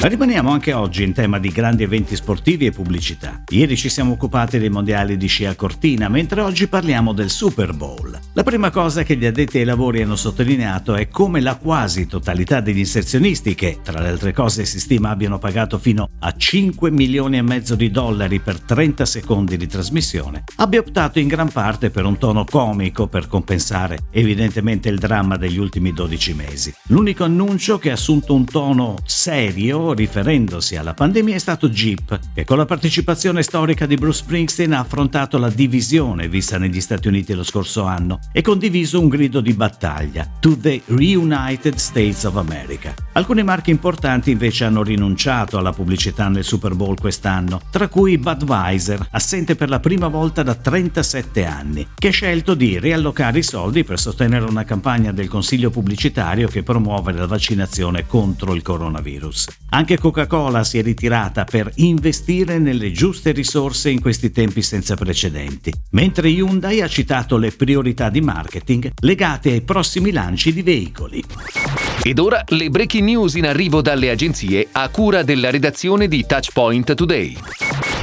Rimaniamo anche oggi in tema di grandi eventi sportivi e pubblicità. Ieri ci siamo occupati dei mondiali di sci a Cortina, mentre oggi parliamo del Super Bowl. La prima cosa che gli addetti ai lavori hanno sottolineato è come la quasi totalità degli inserzionisti, che tra le altre cose si stima abbiano pagato fino a 5 milioni e mezzo di dollari per 30 secondi di trasmissione, abbia optato in gran parte per un tono comico per compensare evidentemente il dramma degli ultimi 12 mesi. L'unico annuncio che ha assunto un tono serio riferendosi alla pandemia è stato Jeep, che con la partecipazione storica di Bruce Springsteen ha affrontato la divisione vista negli Stati Uniti lo scorso anno e condiviso un grido di battaglia, To the Reunited States of America. Alcuni marchi importanti invece hanno rinunciato alla pubblicità nel Super Bowl quest'anno, tra cui Budweiser, assente per la prima volta da 37 anni, che ha scelto di riallocare i soldi per sostenere una campagna del consiglio pubblicitario che promuove la vaccinazione contro il coronavirus. Anche Coca-Cola si è ritirata per investire nelle giuste risorse in questi tempi senza precedenti, mentre Hyundai ha citato le priorità di marketing legate ai prossimi lanci di veicoli. Ed ora le breaking news in arrivo dalle agenzie a cura della redazione di Touchpoint Today.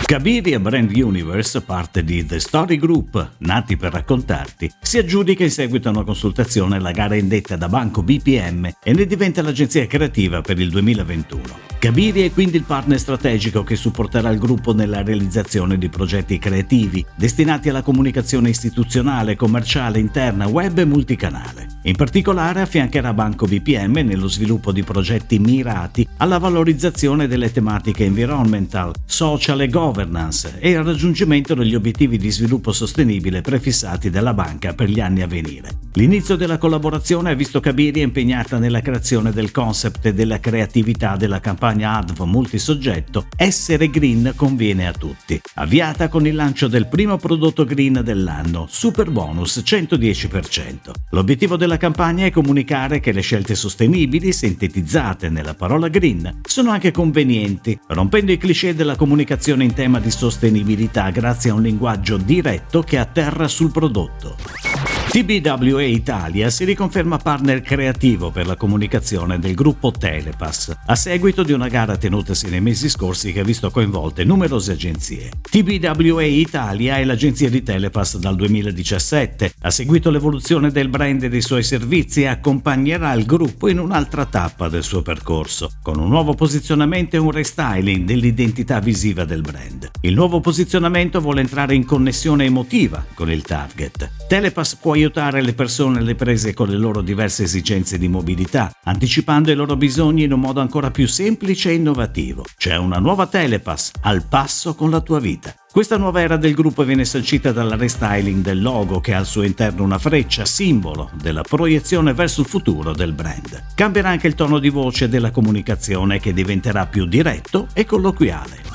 Kabiri e Brand Universe, parte di The Story Group, nati per raccontarti, si aggiudica in seguito a una consultazione la gara indetta da Banco BPM e ne diventa l'agenzia creativa per il 2021. Kabiri è quindi il partner strategico che supporterà il gruppo nella realizzazione di progetti creativi destinati alla comunicazione istituzionale, commerciale, interna, web e multicanale. In particolare affiancherà Banco BPM nello sviluppo di progetti mirati alla valorizzazione delle tematiche environmental, social e governance e al raggiungimento degli obiettivi di sviluppo sostenibile prefissati dalla banca per gli anni a venire. L'inizio della collaborazione ha visto Kabiri impegnata nella creazione del concept e della creatività della campagna campagna ADV multisoggetto Essere Green conviene a tutti, avviata con il lancio del primo prodotto green dell'anno, Super Bonus 110%. L'obiettivo della campagna è comunicare che le scelte sostenibili, sintetizzate nella parola green, sono anche convenienti, rompendo i cliché della comunicazione in tema di sostenibilità grazie a un linguaggio diretto che atterra sul prodotto. TBWA Italia si riconferma partner creativo per la comunicazione del gruppo Telepass, a seguito di una gara tenutasi nei mesi scorsi che ha visto coinvolte numerose agenzie. TBWA Italia è l'agenzia di Telepass dal 2017, ha seguito l'evoluzione del brand e dei suoi servizi e accompagnerà il gruppo in un'altra tappa del suo percorso, con un nuovo posizionamento e un restyling dell'identità visiva del brand. Il nuovo posizionamento vuole entrare in connessione emotiva con il target. Telepass può aiutare le persone alle prese con le loro diverse esigenze di mobilità, anticipando i loro bisogni in un modo ancora più semplice e innovativo. C'è una nuova Telepass al passo con la tua vita. Questa nuova era del gruppo viene sancita dal restyling del logo che ha al suo interno una freccia, simbolo della proiezione verso il futuro del brand. Cambierà anche il tono di voce della comunicazione che diventerà più diretto e colloquiale.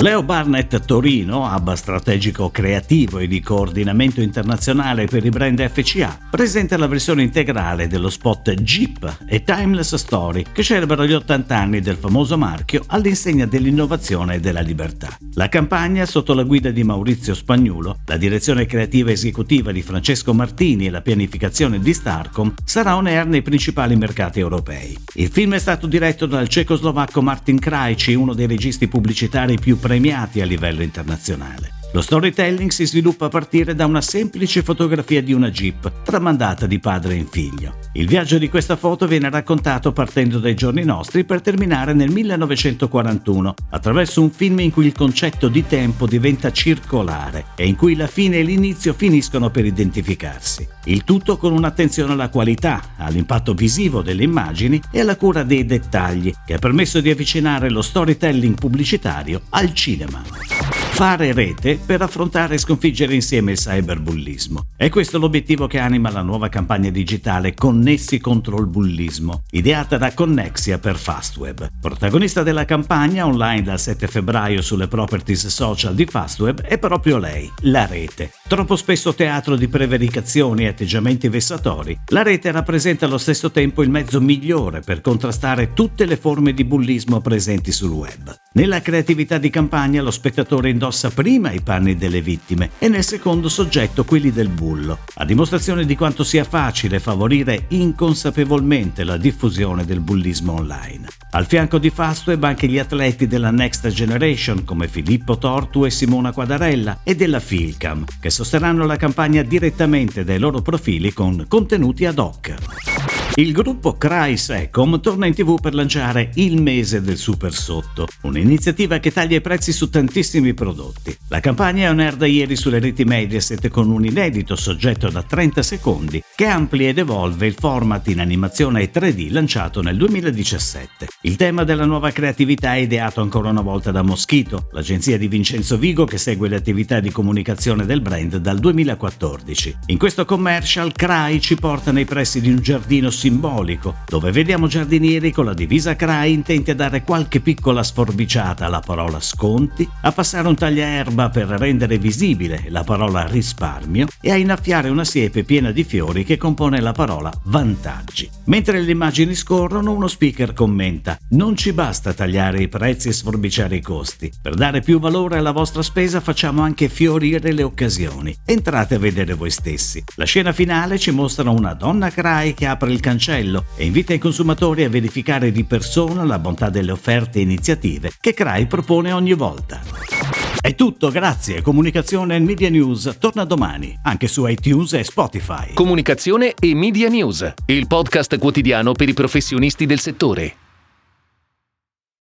Leo Barnett Torino, hub strategico creativo e di coordinamento internazionale per i brand FCA, presenta la versione integrale dello spot Jeep e Timeless Story che celebrano gli 80 anni del famoso marchio all'insegna dell'innovazione e della libertà. La campagna, sotto la guida di Maurizio Spagnulo, la direzione creativa esecutiva di Francesco Martini e la pianificazione di Starcom, sarà on air nei principali mercati europei. Il film è stato diretto dal cecoslovacco Martin Krajci, uno dei registi pubblicitari più premiati a livello internazionale. Lo storytelling si sviluppa a partire da una semplice fotografia di una Jeep, tramandata di padre in figlio. Il viaggio di questa foto viene raccontato partendo dai giorni nostri per terminare nel 1941, attraverso un film in cui il concetto di tempo diventa circolare e in cui la fine e l'inizio finiscono per identificarsi. Il tutto con un'attenzione alla qualità, all'impatto visivo delle immagini e alla cura dei dettagli, che ha permesso di avvicinare lo storytelling pubblicitario al cinema fare rete per affrontare e sconfiggere insieme il cyberbullismo. È questo l'obiettivo che anima la nuova campagna digitale Connessi contro il bullismo, ideata da Connexia per Fastweb. Protagonista della campagna online dal 7 febbraio sulle properties social di Fastweb è proprio lei, la rete. Troppo spesso teatro di prevaricazioni e atteggiamenti vessatori, la rete rappresenta allo stesso tempo il mezzo migliore per contrastare tutte le forme di bullismo presenti sul web. Nella creatività di campagna lo spettatore indossa prima i panni delle vittime e nel secondo soggetto quelli del bullo, a dimostrazione di quanto sia facile favorire inconsapevolmente la diffusione del bullismo online. Al fianco di Fastweb anche gli atleti della Next Generation come Filippo Tortu e Simona Quadarella e della Filcam, che sosterranno la campagna direttamente dai loro profili con contenuti ad hoc. Il gruppo Cry Secom torna in tv per lanciare Il mese del super sotto, un'iniziativa che taglia i prezzi su tantissimi prodotti. La campagna è on air da ieri sulle reti Mediaset con un inedito soggetto da 30 secondi che amplia ed evolve il format in animazione 3D lanciato nel 2017. Il tema della nuova creatività è ideato ancora una volta da Moschito, l'agenzia di Vincenzo Vigo che segue le attività di comunicazione del brand dal 2014. In questo commercial Cry ci porta nei pressi di un giardino simbolico, dove vediamo giardinieri con la divisa CRAI intenti a dare qualche piccola sforbiciata alla parola sconti, a passare un tagliaerba per rendere visibile la parola risparmio e a innaffiare una siepe piena di fiori che compone la parola vantaggi. Mentre le immagini scorrono, uno speaker commenta: Non ci basta tagliare i prezzi e sforbiciare i costi. Per dare più valore alla vostra spesa facciamo anche fiorire le occasioni. Entrate a vedere voi stessi. La scena finale ci mostra una donna CRAI che apre il cancello e invita i consumatori a verificare di persona la bontà delle offerte e iniziative che CRAI propone ogni volta. È tutto, grazie. Comunicazione e Media News torna domani, anche su iTunes e Spotify. Comunicazione e Media News, il podcast quotidiano per i professionisti del settore.